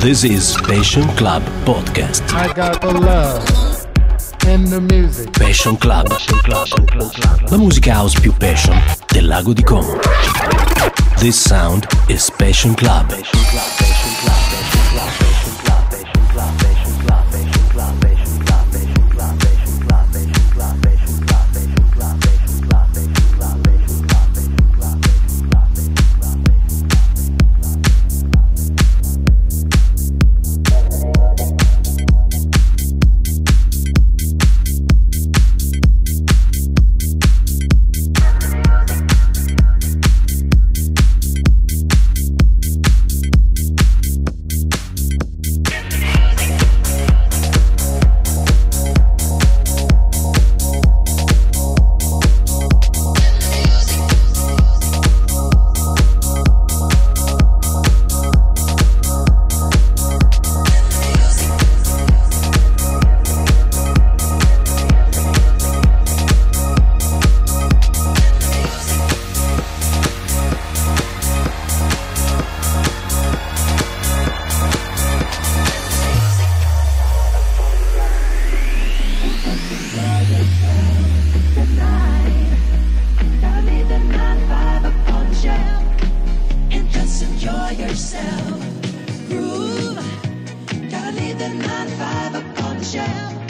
This is Passion Club Podcast. I got the love and the music. Passion Club. La musica house più passion del lago di Como. This sound is Passion Club. Passion Club. Club. shell.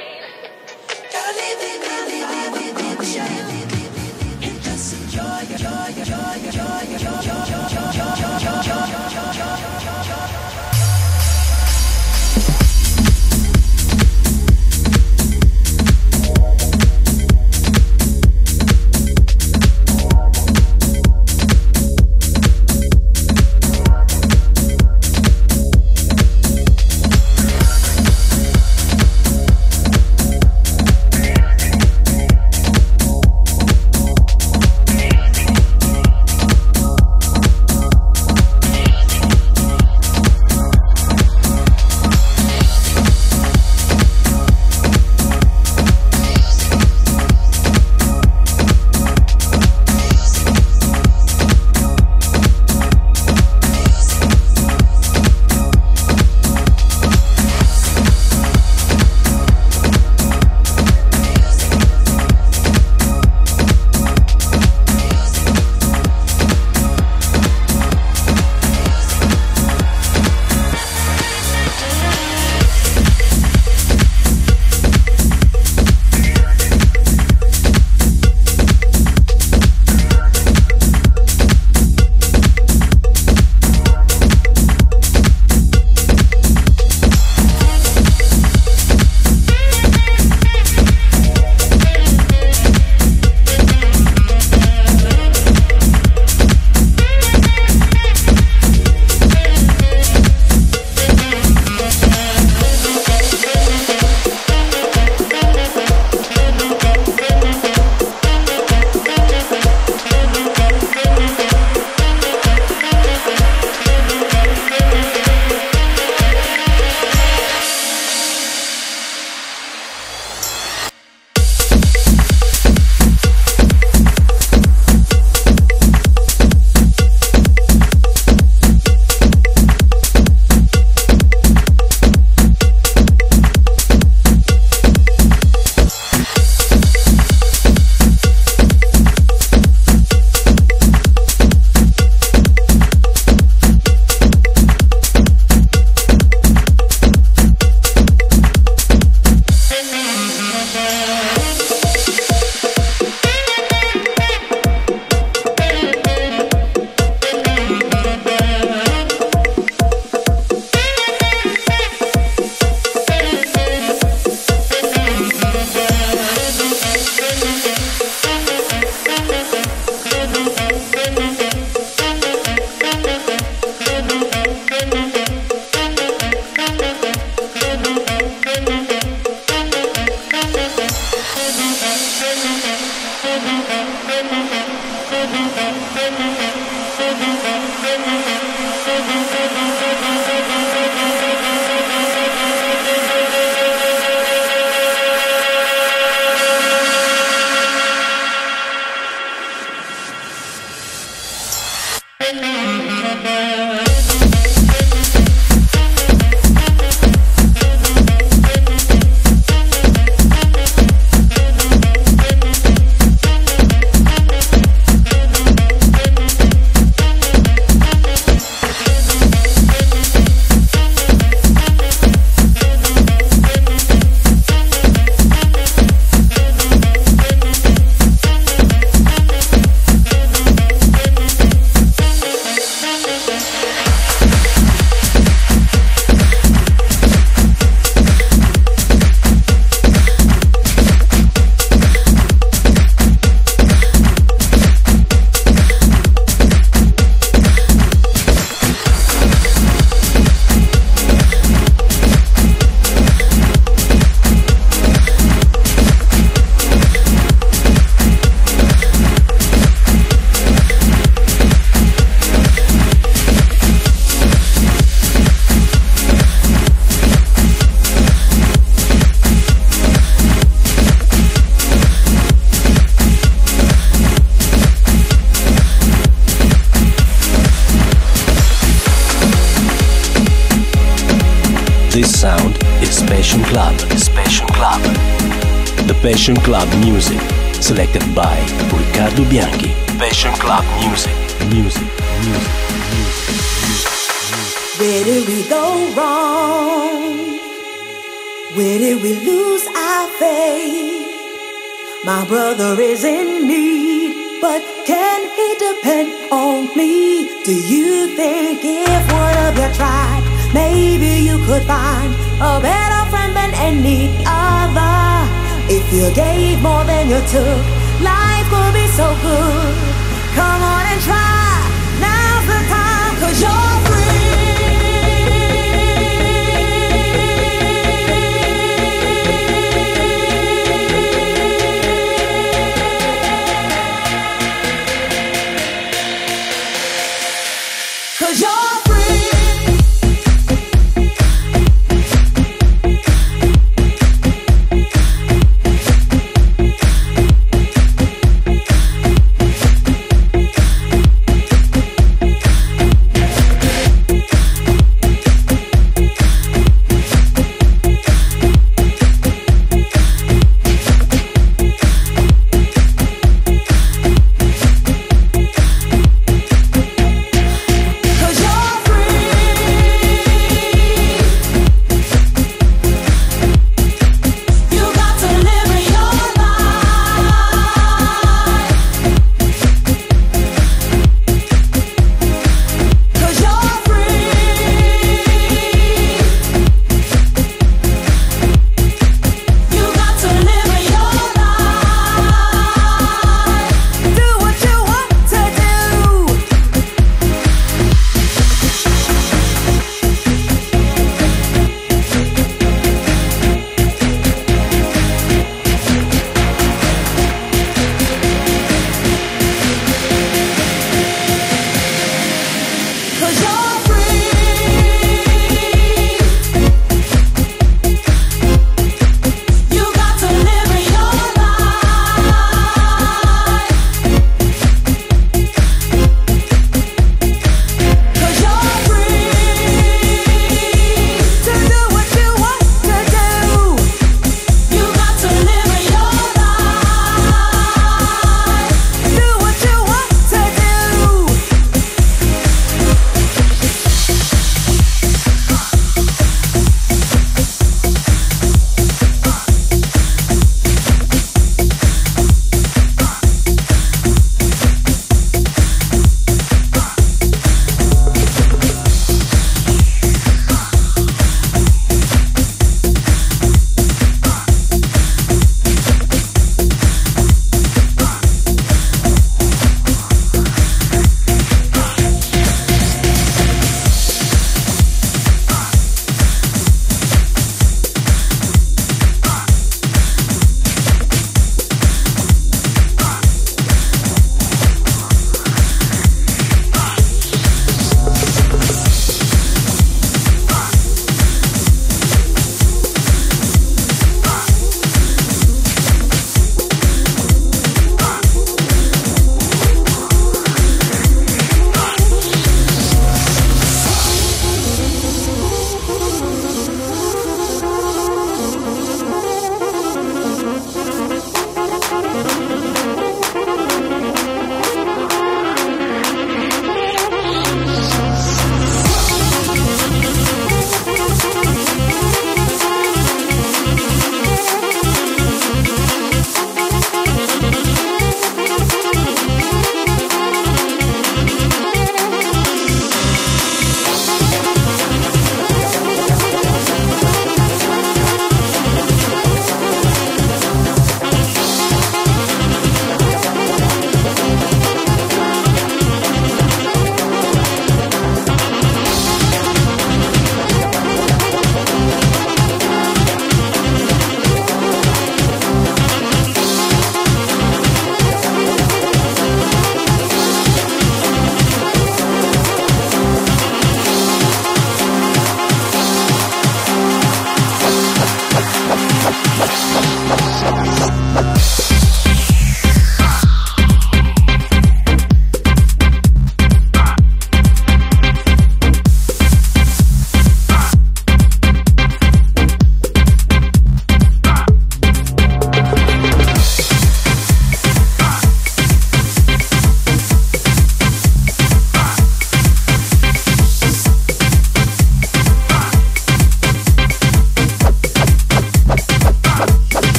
Don't leave me, leave, baby, leave, baby. Selected by Riccardo Bianchi. Passion Club music. Music. Music. Music. Where did we go wrong? Where did we lose our faith? My brother is in need, but can he depend on me? Do you think if one of you tried, maybe you could find a better friend than any other? You gave more than you took, life would be so good.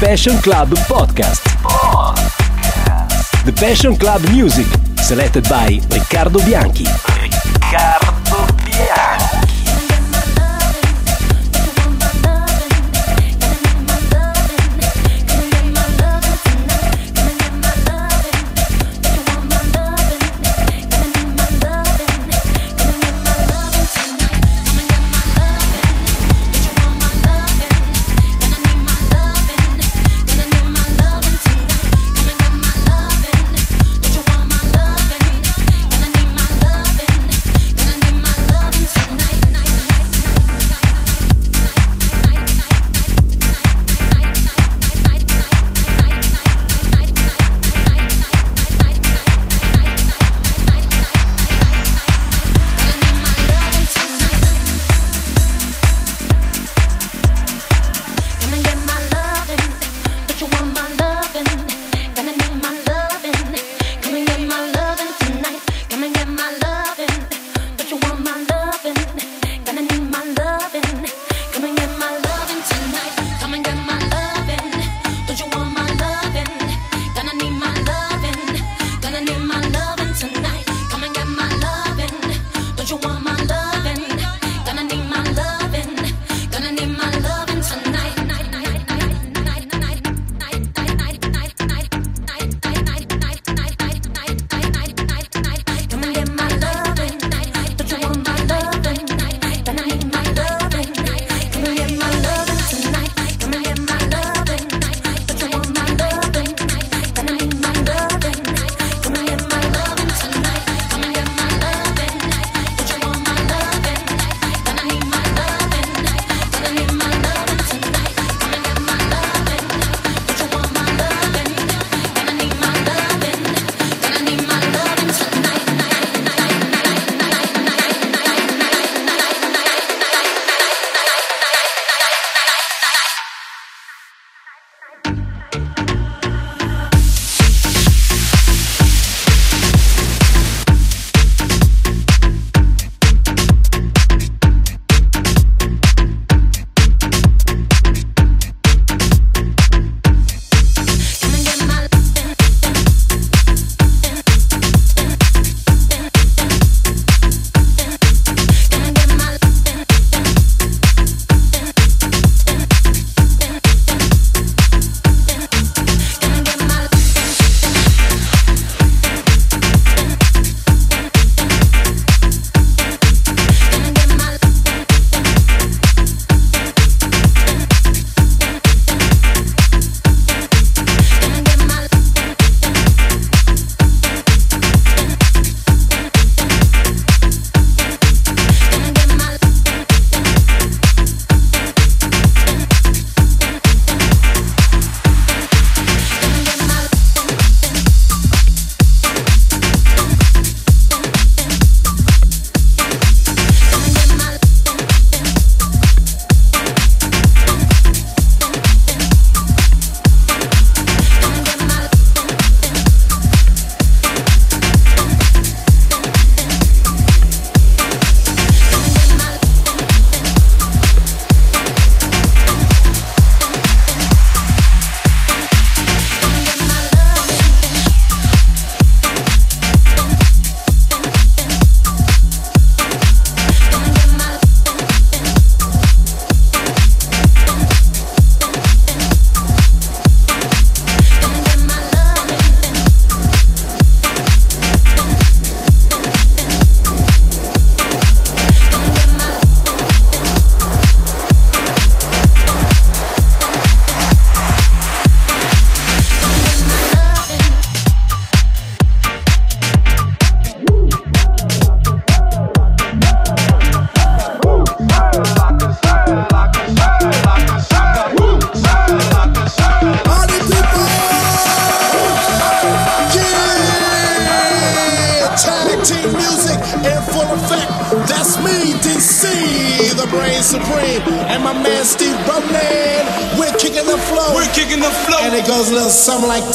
Passion Club Podcast. The Passion Club Music, selected by Riccardo Bianchi.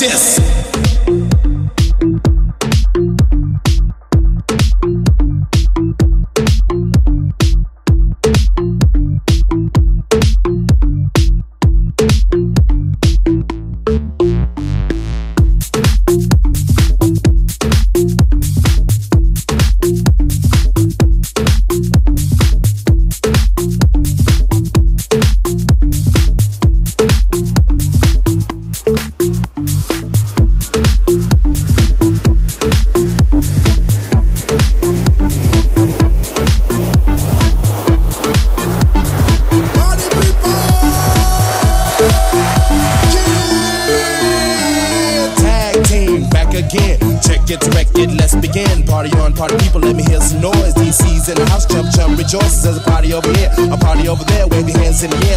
this.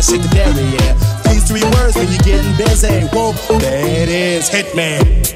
shit to carry, yeah. These three words when you're getting busy. Whoa, that is Hitman.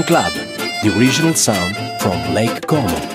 Club, the original sound from Lake Como.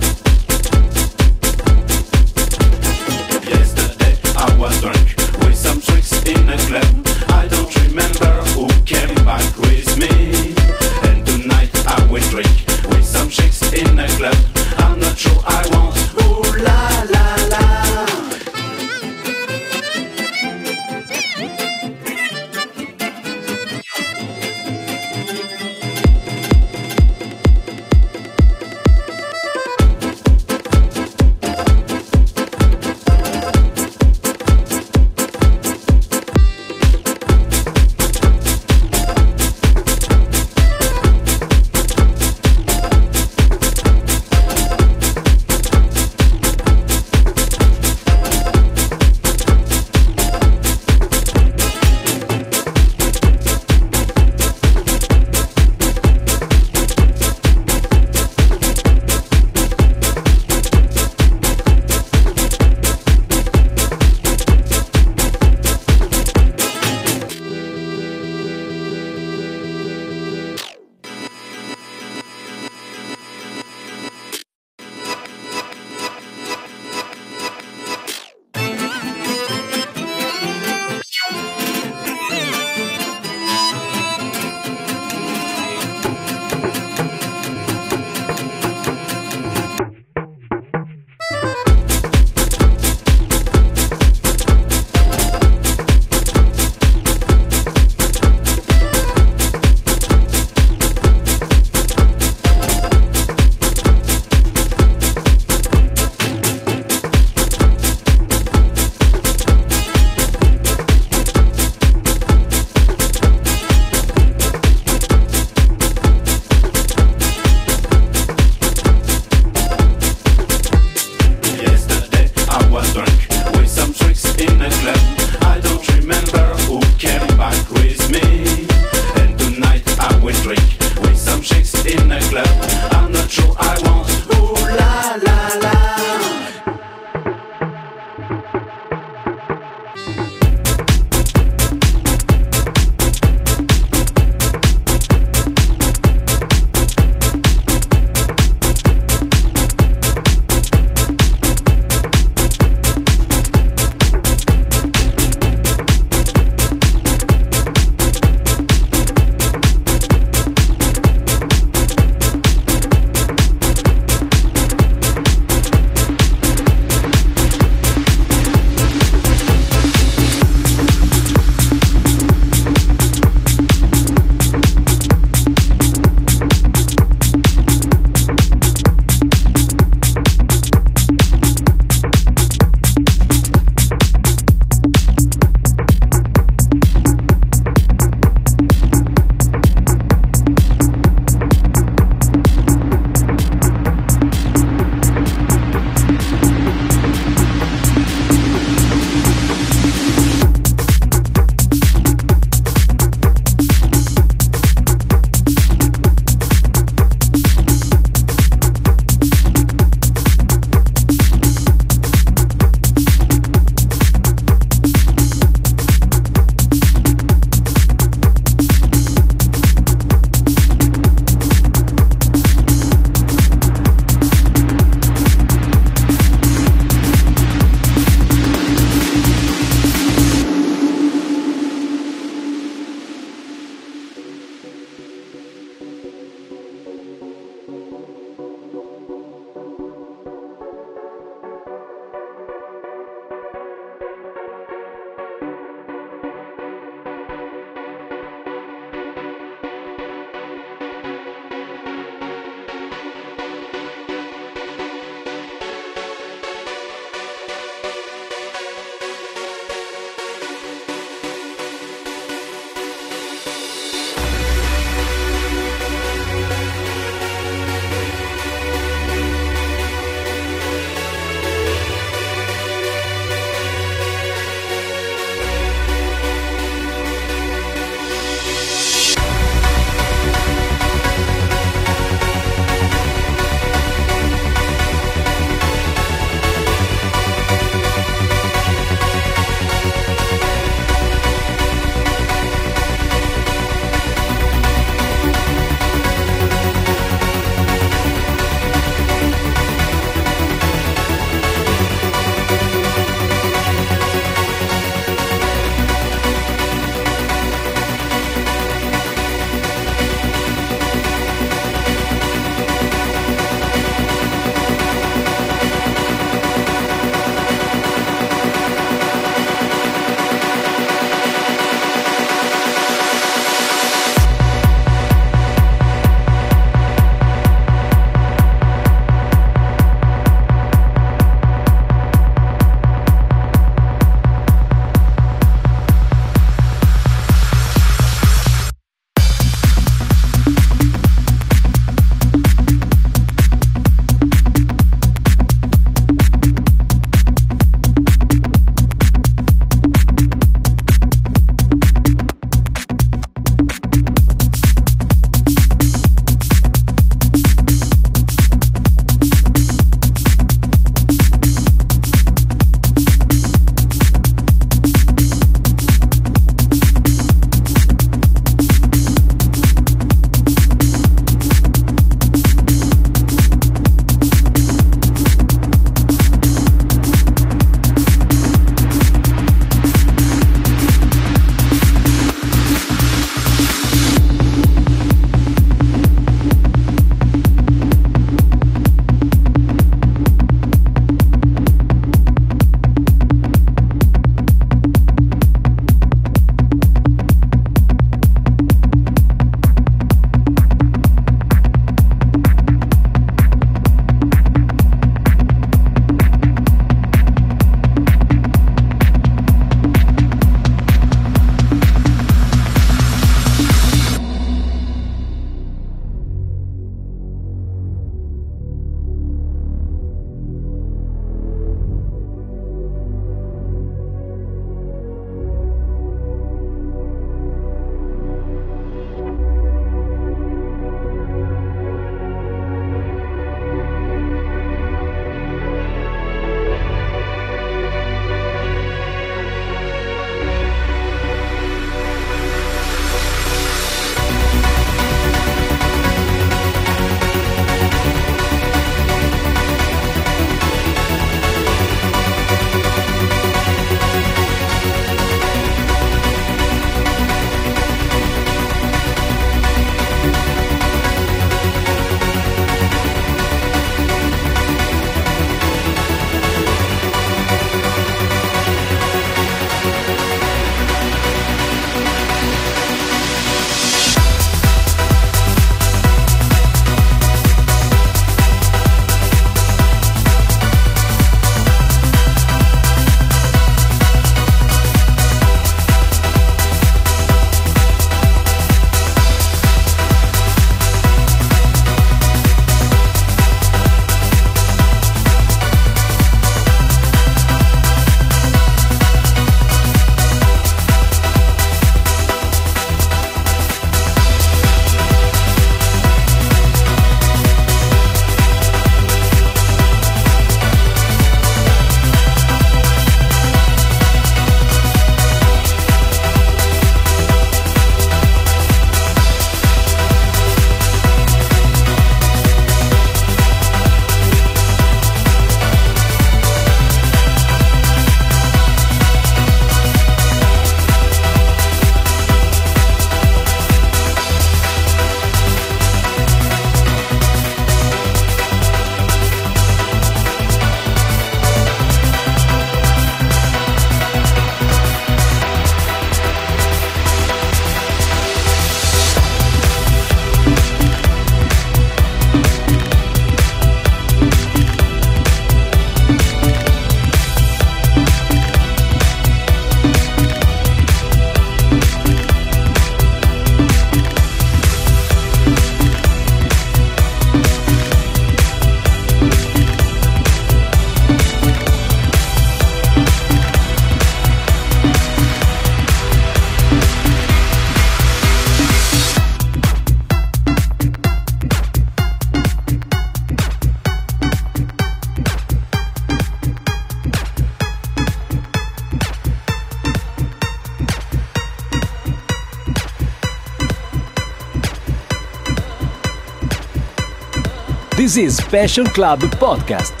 This is Passion Club Podcast.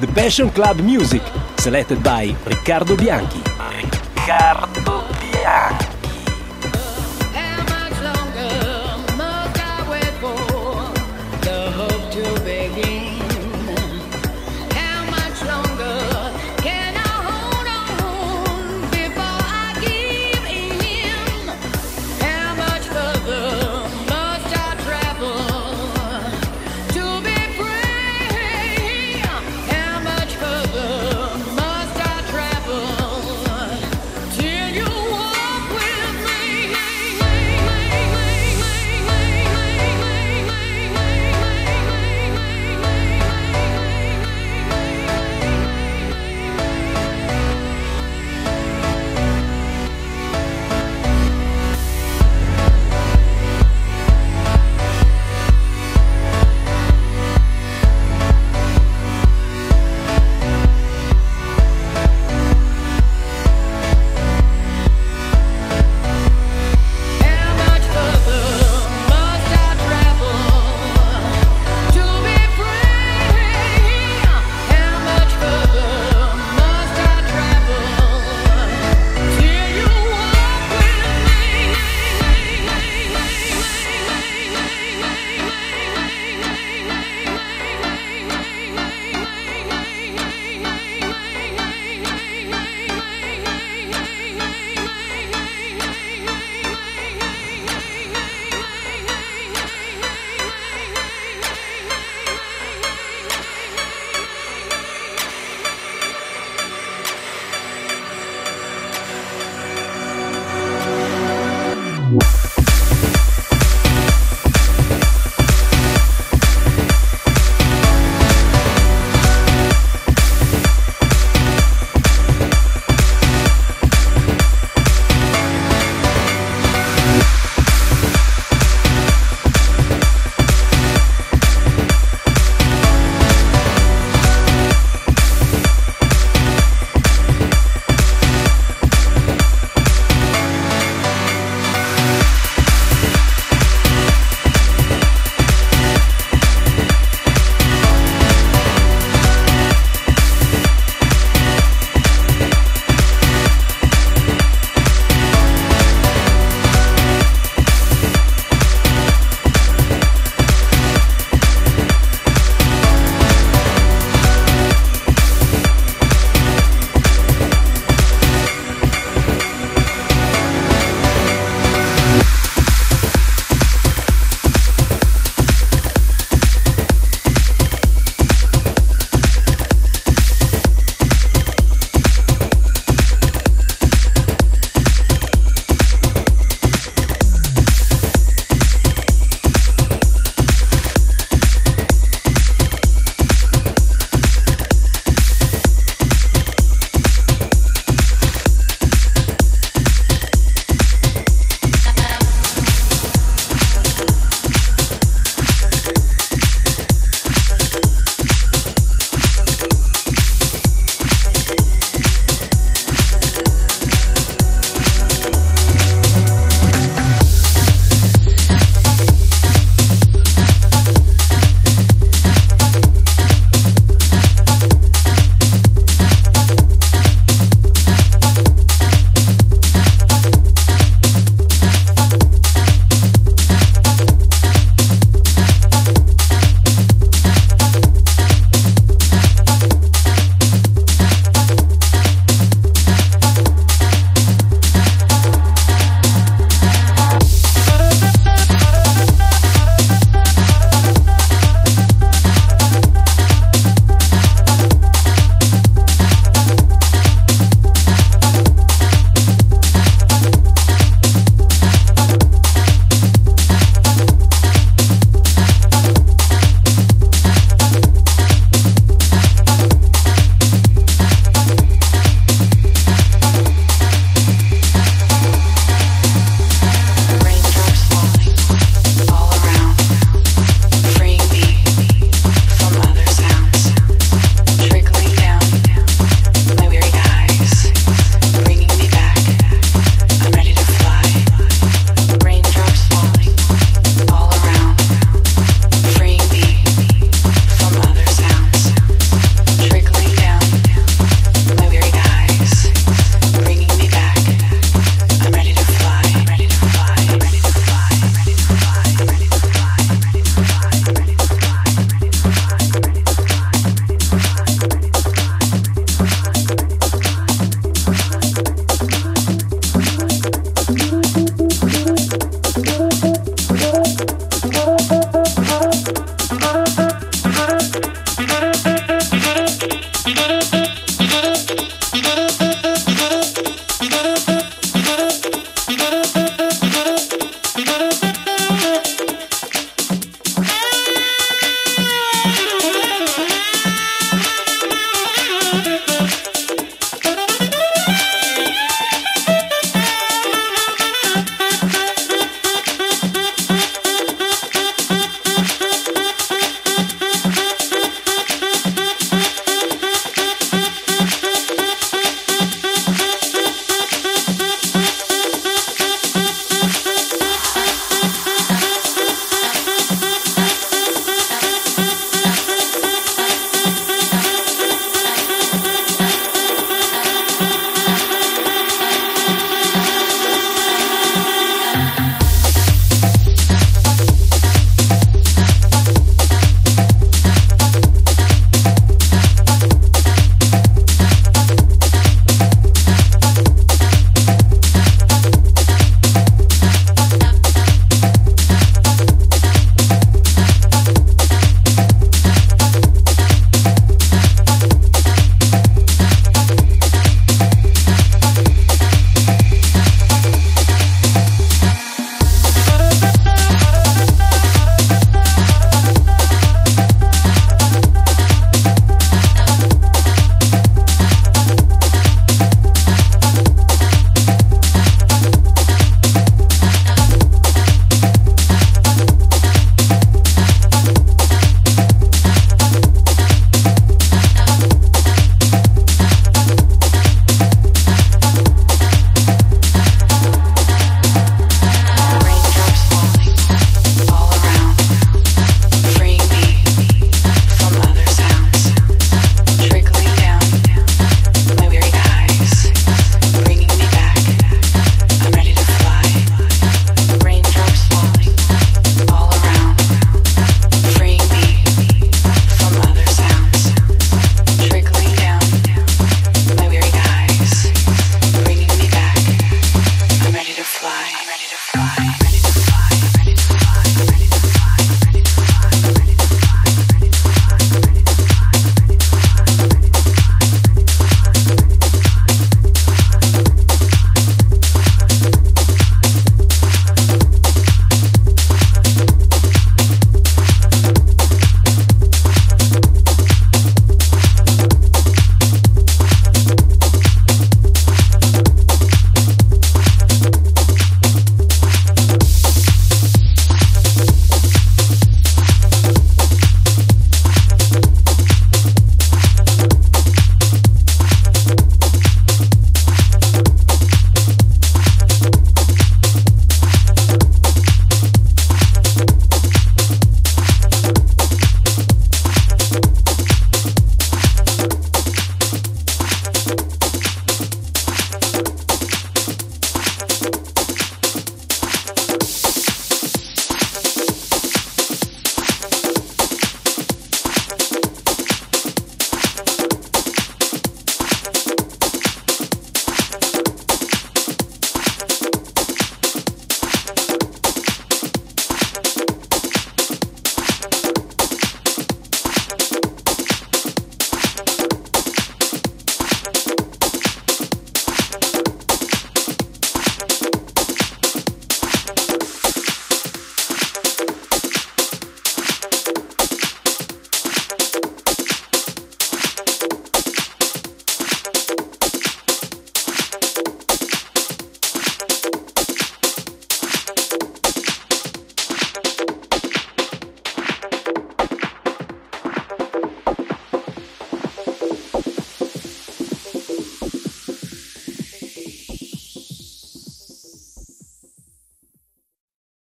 The Passion Club music, selected by Riccardo Bianchi. Riccardo.